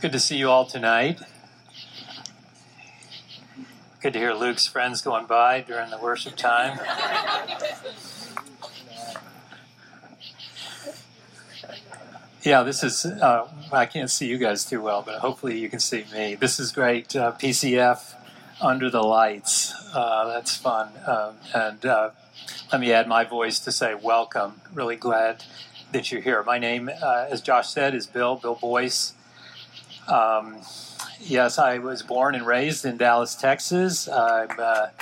Good to see you all tonight. Good to hear Luke's friends going by during the worship time. Yeah, this is, uh, I can't see you guys too well, but hopefully you can see me. This is great. Uh, PCF under the lights. Uh, that's fun. Um, and uh, let me add my voice to say welcome. Really glad that you're here. My name, uh, as Josh said, is Bill, Bill Boyce. Um, yes, I was born and raised in Dallas, Texas. I'm a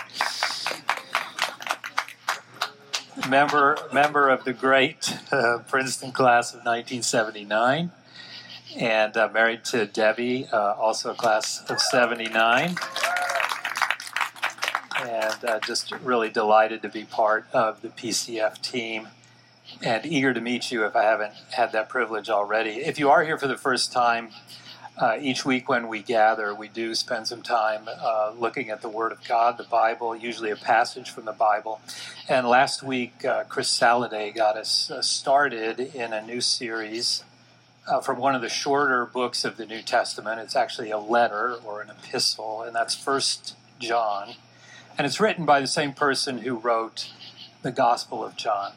member member of the great uh, Princeton class of 1979, and uh, married to Debbie, uh, also a class of 79. And uh, just really delighted to be part of the PCF team and eager to meet you if I haven't had that privilege already. If you are here for the first time, uh, each week when we gather, we do spend some time uh, looking at the Word of God, the Bible, usually a passage from the Bible. And last week, uh, Chris Saladay got us uh, started in a new series uh, from one of the shorter books of the New Testament. It's actually a letter or an epistle, and that's First John. And it's written by the same person who wrote the Gospel of John.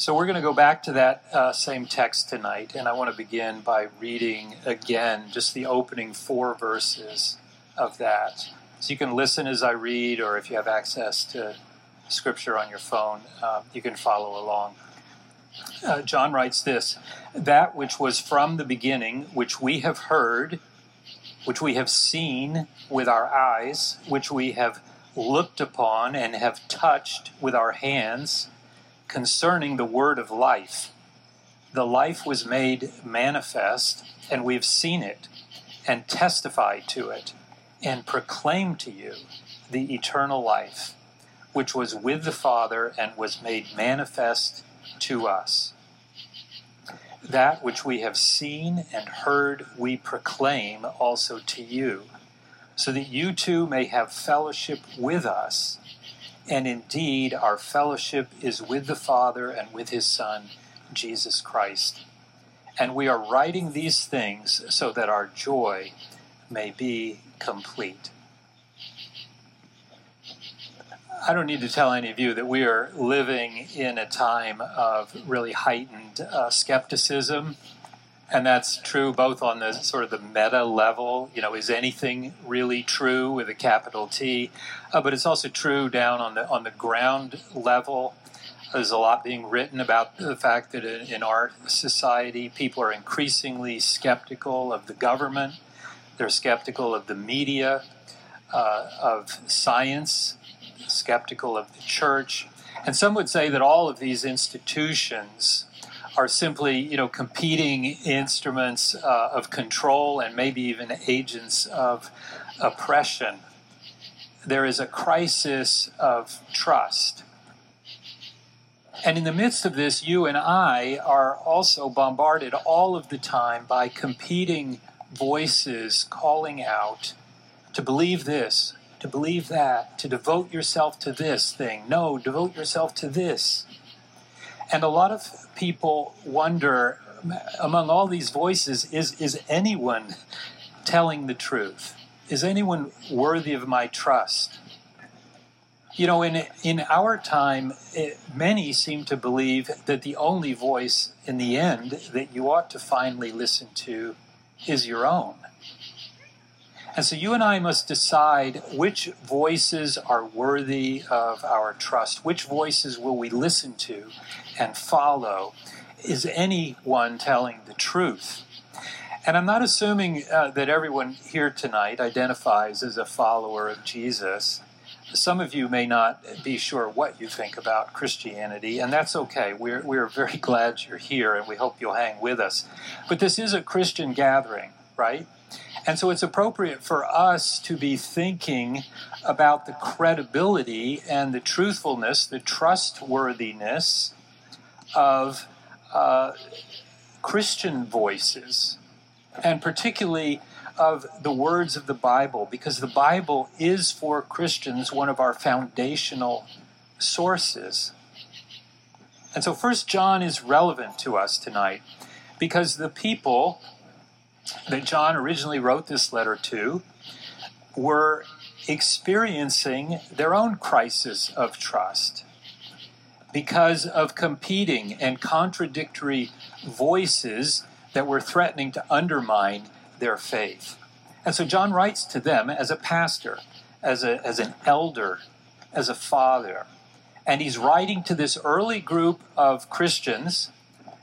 So we're going to go back to that uh, same text tonight, and I want to begin by reading again just the opening four verses of that. So you can listen as I read, or if you have access to scripture on your phone, uh, you can follow along. Uh, John writes this That which was from the beginning, which we have heard, which we have seen with our eyes, which we have looked upon and have touched with our hands concerning the word of life. The life was made manifest, and we've seen it, and testified to it, and proclaimed to you the eternal life, which was with the Father and was made manifest to us. That which we have seen and heard, we proclaim also to you, so that you too may have fellowship with us and indeed, our fellowship is with the Father and with His Son, Jesus Christ. And we are writing these things so that our joy may be complete. I don't need to tell any of you that we are living in a time of really heightened uh, skepticism and that's true both on the sort of the meta level, you know, is anything really true with a capital T? Uh, but it's also true down on the on the ground level. There's a lot being written about the fact that in, in our society, people are increasingly skeptical of the government. They're skeptical of the media, uh, of science, skeptical of the church. And some would say that all of these institutions are simply, you know, competing instruments uh, of control and maybe even agents of oppression. There is a crisis of trust. And in the midst of this, you and I are also bombarded all of the time by competing voices calling out to believe this, to believe that, to devote yourself to this thing. No, devote yourself to this. And a lot of people wonder among all these voices is, is anyone telling the truth? Is anyone worthy of my trust? You know, in, in our time, it, many seem to believe that the only voice in the end that you ought to finally listen to is your own. And so you and I must decide which voices are worthy of our trust. Which voices will we listen to and follow? Is anyone telling the truth? And I'm not assuming uh, that everyone here tonight identifies as a follower of Jesus. Some of you may not be sure what you think about Christianity, and that's okay. We're, we're very glad you're here, and we hope you'll hang with us. But this is a Christian gathering, right? And so it's appropriate for us to be thinking about the credibility and the truthfulness, the trustworthiness of uh, Christian voices, and particularly of the words of the Bible, because the Bible is for Christians one of our foundational sources. And so First John is relevant to us tonight because the people that John originally wrote this letter to were experiencing their own crisis of trust because of competing and contradictory voices that were threatening to undermine their faith. And so John writes to them as a pastor, as, a, as an elder, as a father. And he's writing to this early group of Christians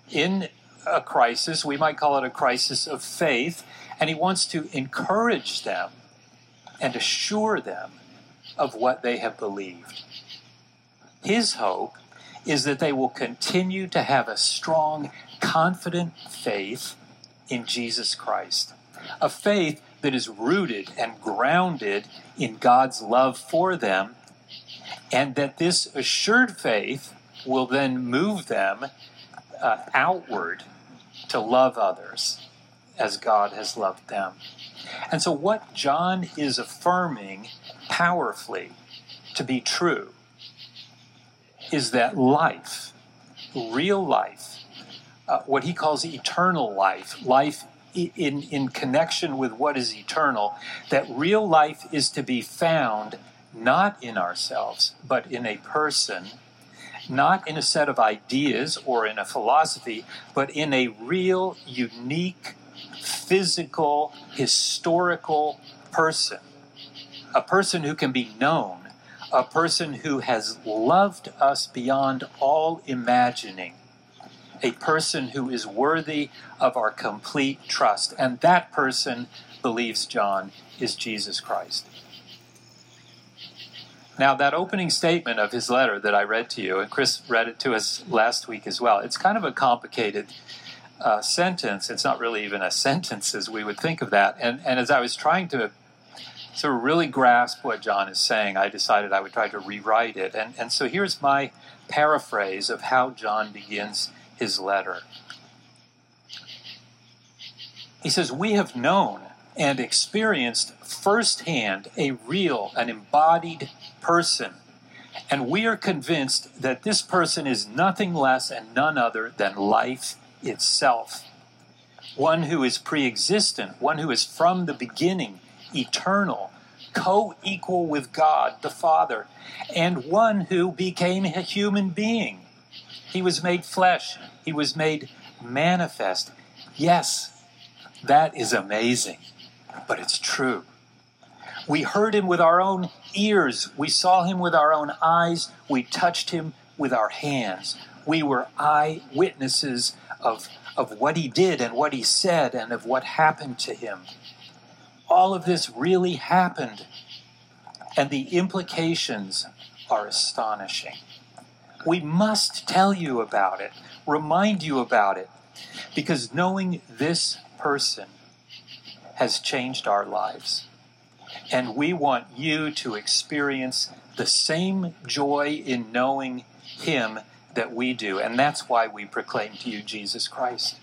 in a crisis. We might call it a crisis of faith. And he wants to encourage them and assure them of what they have believed. His hope is that they will continue to have a strong, confident faith in Jesus Christ. A faith that is rooted and grounded in God's love for them, and that this assured faith will then move them uh, outward to love others as God has loved them. And so, what John is affirming powerfully to be true is that life, real life, uh, what he calls eternal life, life in, in connection with what is eternal, that real life is to be found not in ourselves, but in a person, not in a set of ideas or in a philosophy, but in a real, unique, physical, historical person. A person who can be known, a person who has loved us beyond all imagining a person who is worthy of our complete trust. And that person, believes John, is Jesus Christ. Now, that opening statement of his letter that I read to you, and Chris read it to us last week as well, it's kind of a complicated uh, sentence. It's not really even a sentence as we would think of that. And, and as I was trying to of really grasp what John is saying, I decided I would try to rewrite it. And, and so here's my paraphrase of how John begins his letter. He says, We have known and experienced firsthand a real, an embodied person. And we are convinced that this person is nothing less and none other than life itself. One who is pre existent, one who is from the beginning, eternal, co equal with God the Father, and one who became a human being he was made flesh, He was made manifest. Yes, that is amazing, but it's true. We heard Him with our own ears, we saw Him with our own eyes, we touched Him with our hands. We were eyewitnesses of, of what He did and what He said and of what happened to Him. All of this really happened, and the implications are astonishing. We must tell you about it, remind you about it, because knowing this person has changed our lives. And we want you to experience the same joy in knowing Him that we do. And that's why we proclaim to you Jesus Christ,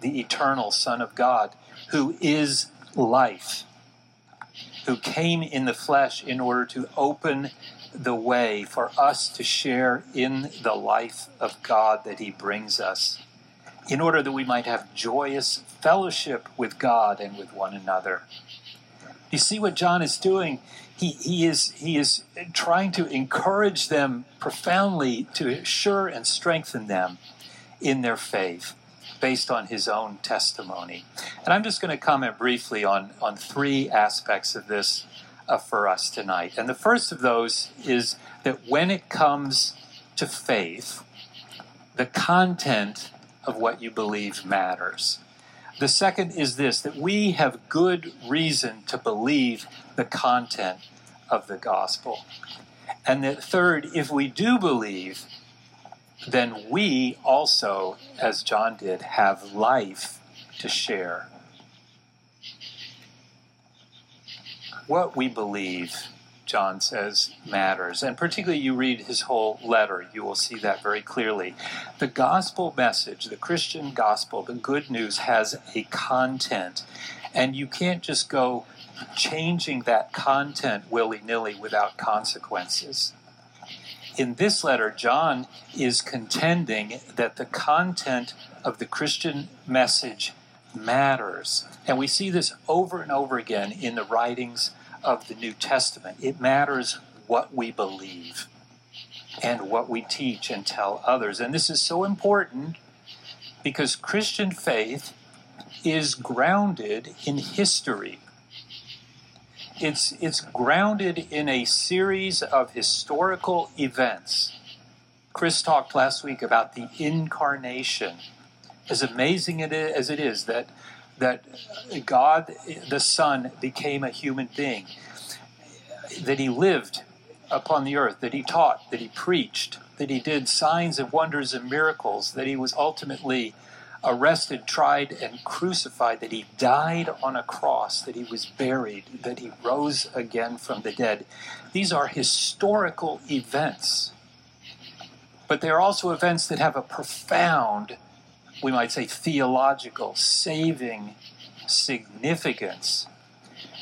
the eternal Son of God, who is life, who came in the flesh in order to open the way for us to share in the life of God that He brings us, in order that we might have joyous fellowship with God and with one another. You see what John is doing? He, he, is, he is trying to encourage them profoundly to assure and strengthen them in their faith based on his own testimony. And I'm just going to comment briefly on, on three aspects of this uh, for us tonight. And the first of those is that when it comes to faith, the content of what you believe matters. The second is this that we have good reason to believe the content of the gospel. And that third, if we do believe, then we also, as John did, have life to share what we believe, John says, matters. And particularly, you read his whole letter, you will see that very clearly. The gospel message, the Christian gospel, the good news has a content. And you can't just go changing that content willy nilly without consequences. In this letter, John is contending that the content of the Christian message matters. And we see this over and over again in the writings of the New Testament. It matters what we believe and what we teach and tell others. And this is so important because Christian faith is grounded in history. It's, it's grounded in a series of historical events. Chris talked last week about the incarnation. As amazing as it is that, that God, the Son, became a human being, that he lived upon the earth, that he taught, that he preached, that he did signs and wonders and miracles, that he was ultimately arrested, tried, and crucified, that he died on a cross, that he was buried, that he rose again from the dead. These are historical events. But they are also events that have a profound, we might say, theological, saving significance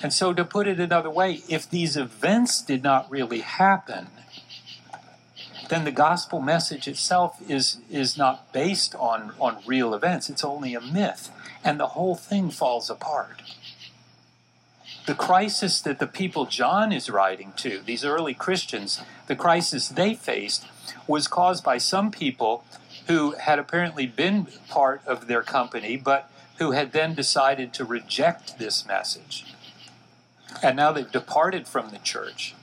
and so, to put it another way, if these events did not really happen, then the gospel message itself is, is not based on, on real events. It's only a myth. And the whole thing falls apart. The crisis that the people John is writing to, these early Christians, the crisis they faced was caused by some people who had apparently been part of their company, but who had then decided to reject this message. And now they've departed from the church.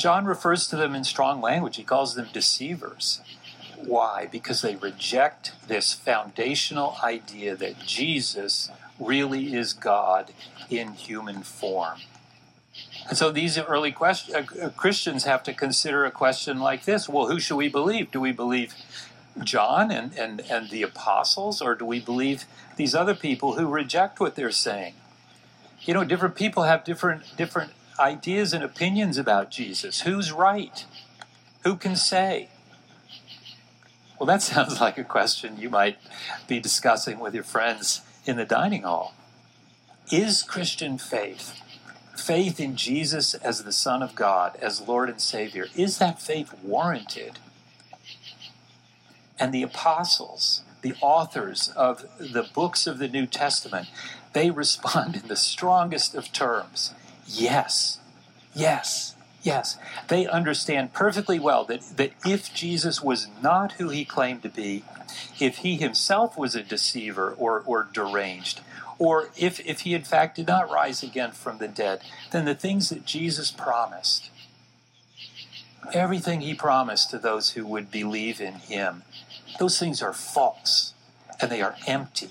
John refers to them in strong language. He calls them deceivers. Why? Because they reject this foundational idea that Jesus really is God in human form. And so these early question, uh, Christians have to consider a question like this Well, who should we believe? Do we believe John and, and, and the apostles, or do we believe these other people who reject what they're saying? you know, different people have different different ideas and opinions about Jesus. Who's right? Who can say? Well, that sounds like a question you might be discussing with your friends in the dining hall. Is Christian faith, faith in Jesus as the Son of God, as Lord and Savior, is that faith warranted? And the apostles, the authors of the books of the New Testament, they respond in the strongest of terms yes, yes, yes. They understand perfectly well that, that if Jesus was not who he claimed to be, if he himself was a deceiver or, or deranged, or if, if he in fact did not rise again from the dead, then the things that Jesus promised, everything he promised to those who would believe in him, those things are false and they are empty.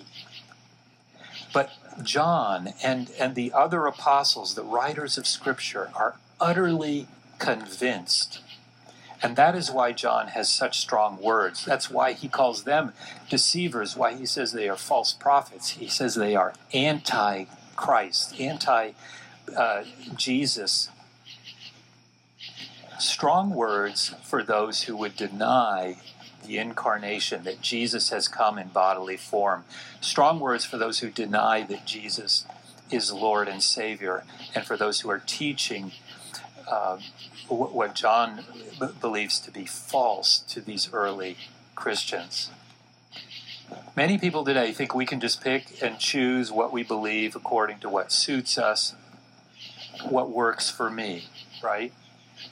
But John and, and the other apostles, the writers of Scripture, are utterly convinced. And that is why John has such strong words. That's why he calls them deceivers, why he says they are false prophets. He says they are anti Christ, anti uh, Jesus. Strong words for those who would deny the incarnation, that Jesus has come in bodily form. Strong words for those who deny that Jesus is Lord and Savior, and for those who are teaching uh, what John b- believes to be false to these early Christians. Many people today think we can just pick and choose what we believe according to what suits us, what works for me, right?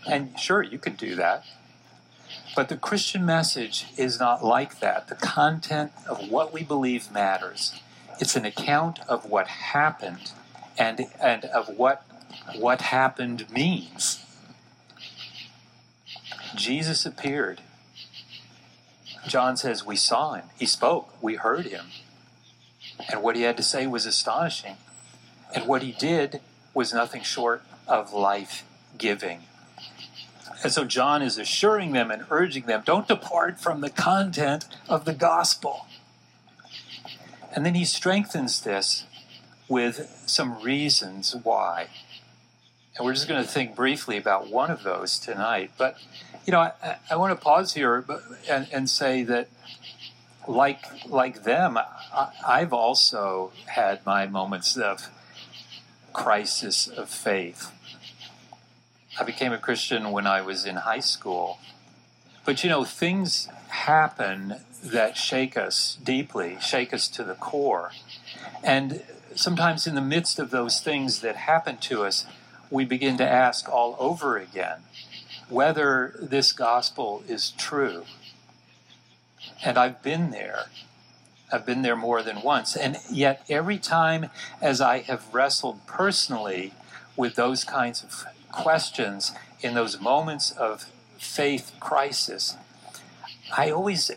And sure, you can do that. But the Christian message is not like that. The content of what we believe matters. It's an account of what happened and, and of what, what happened means. Jesus appeared. John says, We saw him. He spoke. We heard him. And what he had to say was astonishing. And what he did was nothing short of life giving. And so John is assuring them and urging them don't depart from the content of the gospel. And then he strengthens this with some reasons why. And we're just going to think briefly about one of those tonight. But, you know, I, I want to pause here and, and say that, like, like them, I, I've also had my moments of crisis of faith. I became a Christian when I was in high school. But you know, things happen that shake us deeply, shake us to the core. And sometimes in the midst of those things that happen to us, we begin to ask all over again whether this gospel is true. And I've been there. I've been there more than once. And yet, every time as I have wrestled personally with those kinds of questions in those moments of faith crisis, I always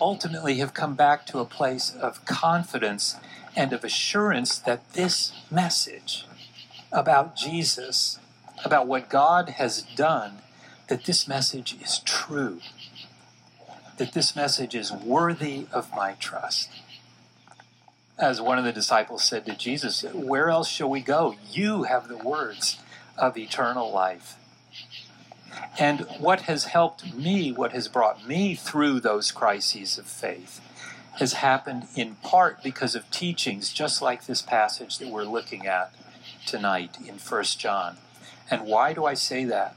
ultimately have come back to a place of confidence and of assurance that this message about Jesus, about what God has done, that this message is true, that this message is worthy of my trust. As one of the disciples said to Jesus, Where else shall we go? You have the words of eternal life. And what has helped me, what has brought me through those crises of faith, has happened in part because of teachings just like this passage that we're looking at tonight in 1 John. And why do I say that?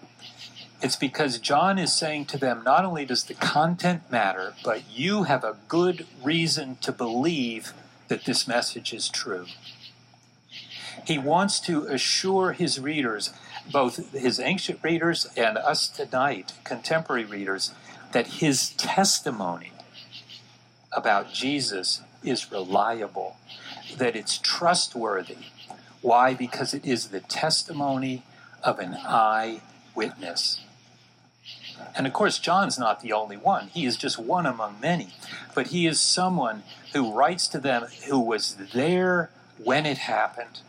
It's because John is saying to them not only does the content matter, but you have a good reason to believe that this message is true. He wants to assure his readers, both his ancient readers and us tonight, contemporary readers, that his testimony about Jesus is reliable, that it's trustworthy. Why? Because it is the testimony of an eyewitness. And of course, John's not the only one. He is just one among many. But he is someone who writes to them who was there when it happened.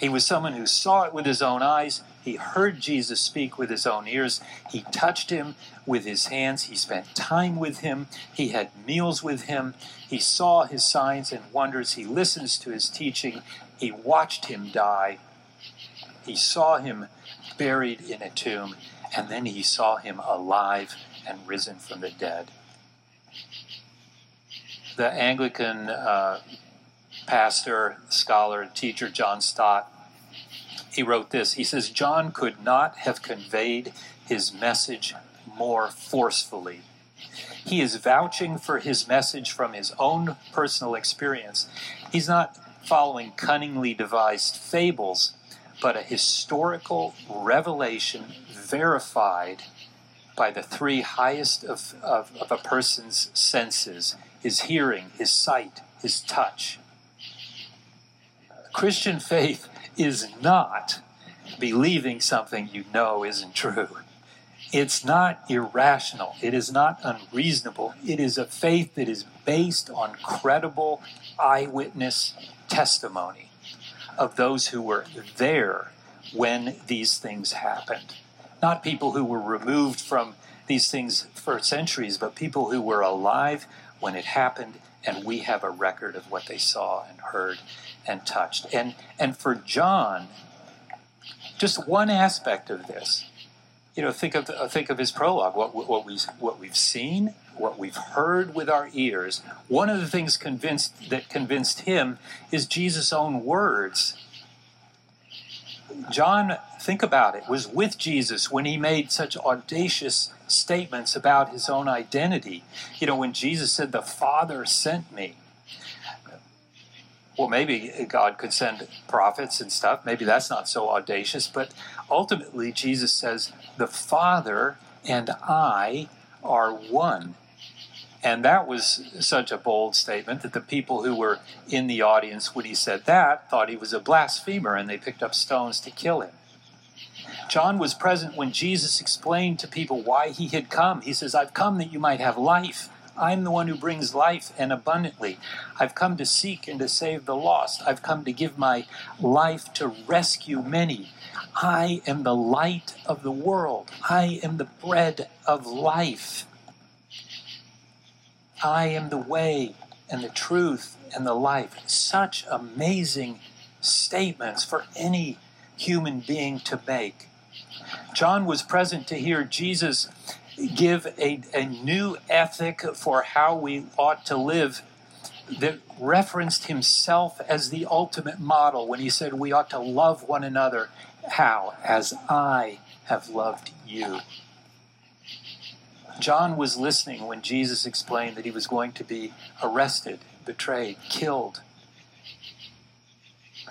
He was someone who saw it with his own eyes. He heard Jesus speak with his own ears. He touched him with his hands. He spent time with him. He had meals with him. He saw his signs and wonders. He listens to his teaching. He watched him die. He saw him buried in a tomb. And then he saw him alive and risen from the dead. The Anglican uh, pastor, scholar, teacher John Stott, he wrote this. He says, John could not have conveyed his message more forcefully. He is vouching for his message from his own personal experience. He's not following cunningly devised fables, but a historical revelation verified by the three highest of, of, of a person's senses his hearing, his sight, his touch. Christian faith is not believing something you know isn't true. It's not irrational. It is not unreasonable. It is a faith that is based on credible eyewitness testimony of those who were there when these things happened. Not people who were removed from these things for centuries, but people who were alive when it happened, and we have a record of what they saw and heard and touched. And, and for John, just one aspect of this, you know, think of, think of his prologue, what, what, we, what we've seen, what we've heard with our ears. One of the things convinced, that convinced him is Jesus' own words. John, think about it, was with Jesus when he made such audacious statements about his own identity. You know, when Jesus said, The Father sent me well, maybe God could send prophets and stuff. Maybe that's not so audacious. But ultimately, Jesus says, The Father and I are one. And that was such a bold statement that the people who were in the audience when he said that thought he was a blasphemer and they picked up stones to kill him. John was present when Jesus explained to people why he had come. He says, I've come that you might have life I'm the one who brings life and abundantly. I've come to seek and to save the lost. I've come to give my life to rescue many. I am the light of the world. I am the bread of life. I am the way and the truth and the life. Such amazing statements for any human being to make. John was present to hear Jesus give a, a new ethic for how we ought to live that referenced himself as the ultimate model when he said we ought to love one another. How? As I have loved you. John was listening when Jesus explained that he was going to be arrested, betrayed, killed.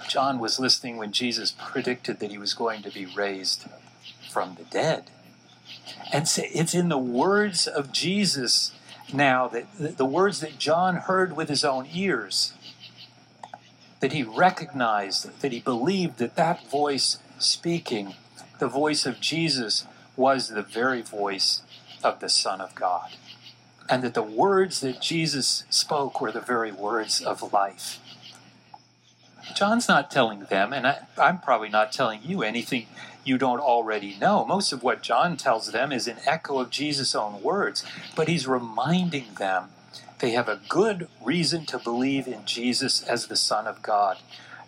John was listening when Jesus predicted that he was going to be raised from the dead. And it's in the words of Jesus now that the words that John heard with his own ears that he recognized, that he believed that that voice speaking, the voice of Jesus, was the very voice of the Son of God. And that the words that Jesus spoke were the very words of life. John's not telling them, and I, am probably not telling you anything you don't already know. Most of what John tells them is an echo of Jesus' own words, but he's reminding them they have a good reason to believe in Jesus as the Son of God,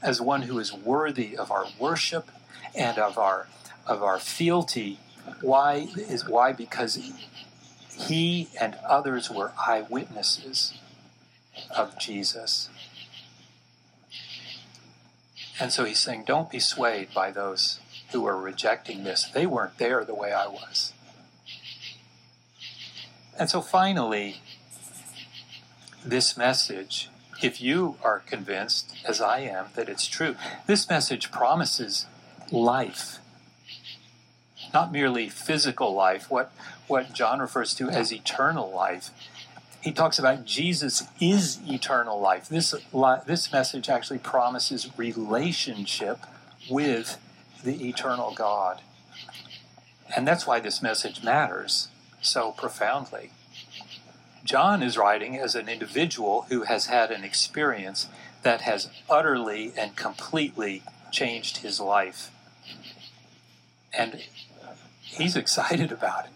as one who is worthy of our worship and of our of our fealty. Why is why? Because he and others were eyewitnesses of Jesus. And so he's saying, don't be swayed by those who are rejecting this. They weren't there the way I was. And so finally, this message, if you are convinced, as I am, that it's true, this message promises life. Not merely physical life, what, what John refers to as eternal life. He talks about Jesus is eternal life. This, this message actually promises relationship with the eternal God. And that's why this message matters so profoundly. John is writing as an individual who has had an experience that has utterly and completely changed his life. And he's excited about it.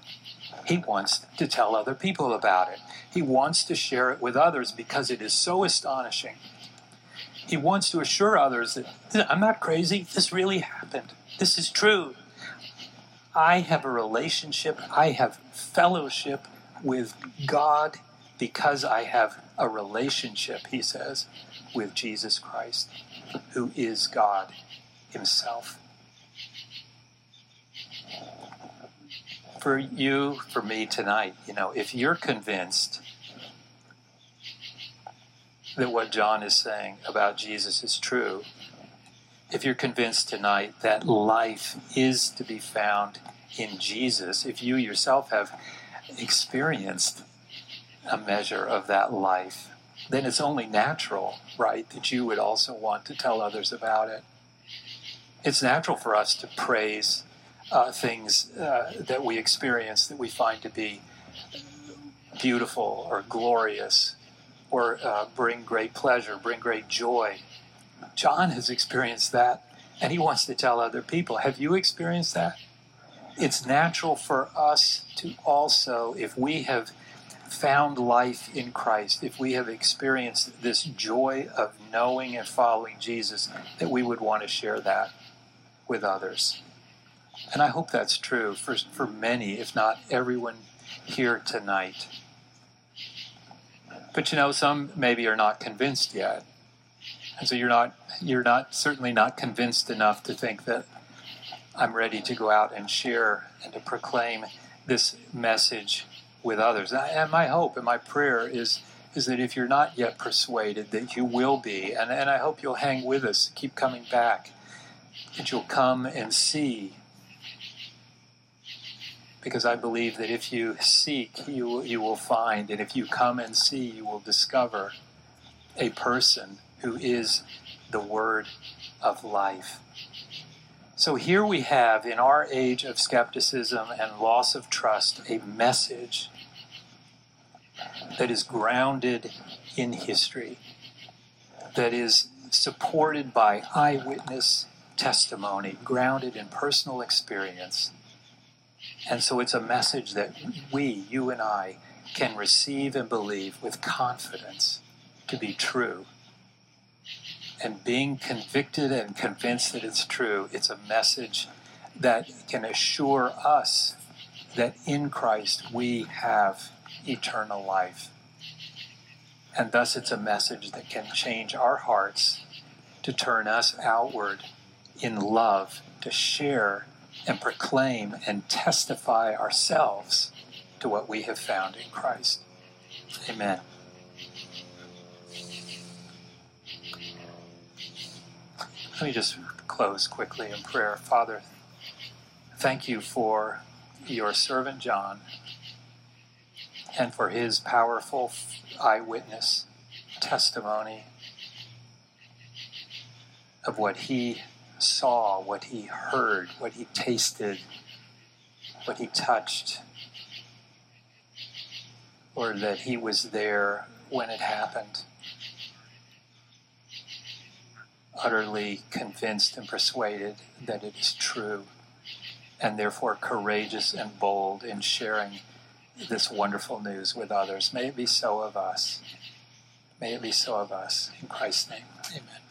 He wants to tell other people about it. He wants to share it with others because it is so astonishing. He wants to assure others that I'm not crazy, this really happened. This is true. I have a relationship, I have fellowship with God because I have a relationship, he says, with Jesus Christ, who is God Himself. For you, for me tonight, you know, if you're convinced that what John is saying about Jesus is true, if you're convinced tonight that life is to be found in Jesus, if you yourself have experienced a measure of that life, then it's only natural, right, that you would also want to tell others about it. It's natural for us to praise uh, things uh, that we experience that we find to be beautiful or glorious or uh, bring great pleasure, bring great joy. John has experienced that and he wants to tell other people. Have you experienced that? It's natural for us to also, if we have found life in Christ, if we have experienced this joy of knowing and following Jesus, that we would want to share that with others. And I hope that's true for, for many, if not everyone here tonight. But you know, some maybe are not convinced yet. And so you're not you're not certainly not convinced enough to think that I'm ready to go out and share and to proclaim this message with others. And my hope and my prayer is is that if you're not yet persuaded, that you will be. And, and I hope you'll hang with us, keep coming back, that you'll come and see. Because I believe that if you seek, you, you will find. And if you come and see, you will discover a person who is the Word of life. So here we have, in our age of skepticism and loss of trust, a message that is grounded in history, that is supported by eyewitness testimony, grounded in personal experience. And so it's a message that we, you and I, can receive and believe with confidence to be true and being convicted and convinced that it's true, it's a message that can assure us that in Christ we have eternal life. And thus, it's a message that can change our hearts to turn us outward in love, to share and proclaim and testify ourselves to what we have found in Christ. Amen. Let me just close quickly in prayer. Father, thank you for your servant John and for his powerful eyewitness testimony of what he saw, what he heard, what he tasted, what he touched, or that he was there when it happened. Utterly convinced and persuaded that it is true, and therefore courageous and bold in sharing this wonderful news with others. May it be so of us. May it be so of us. In Christ's name, amen.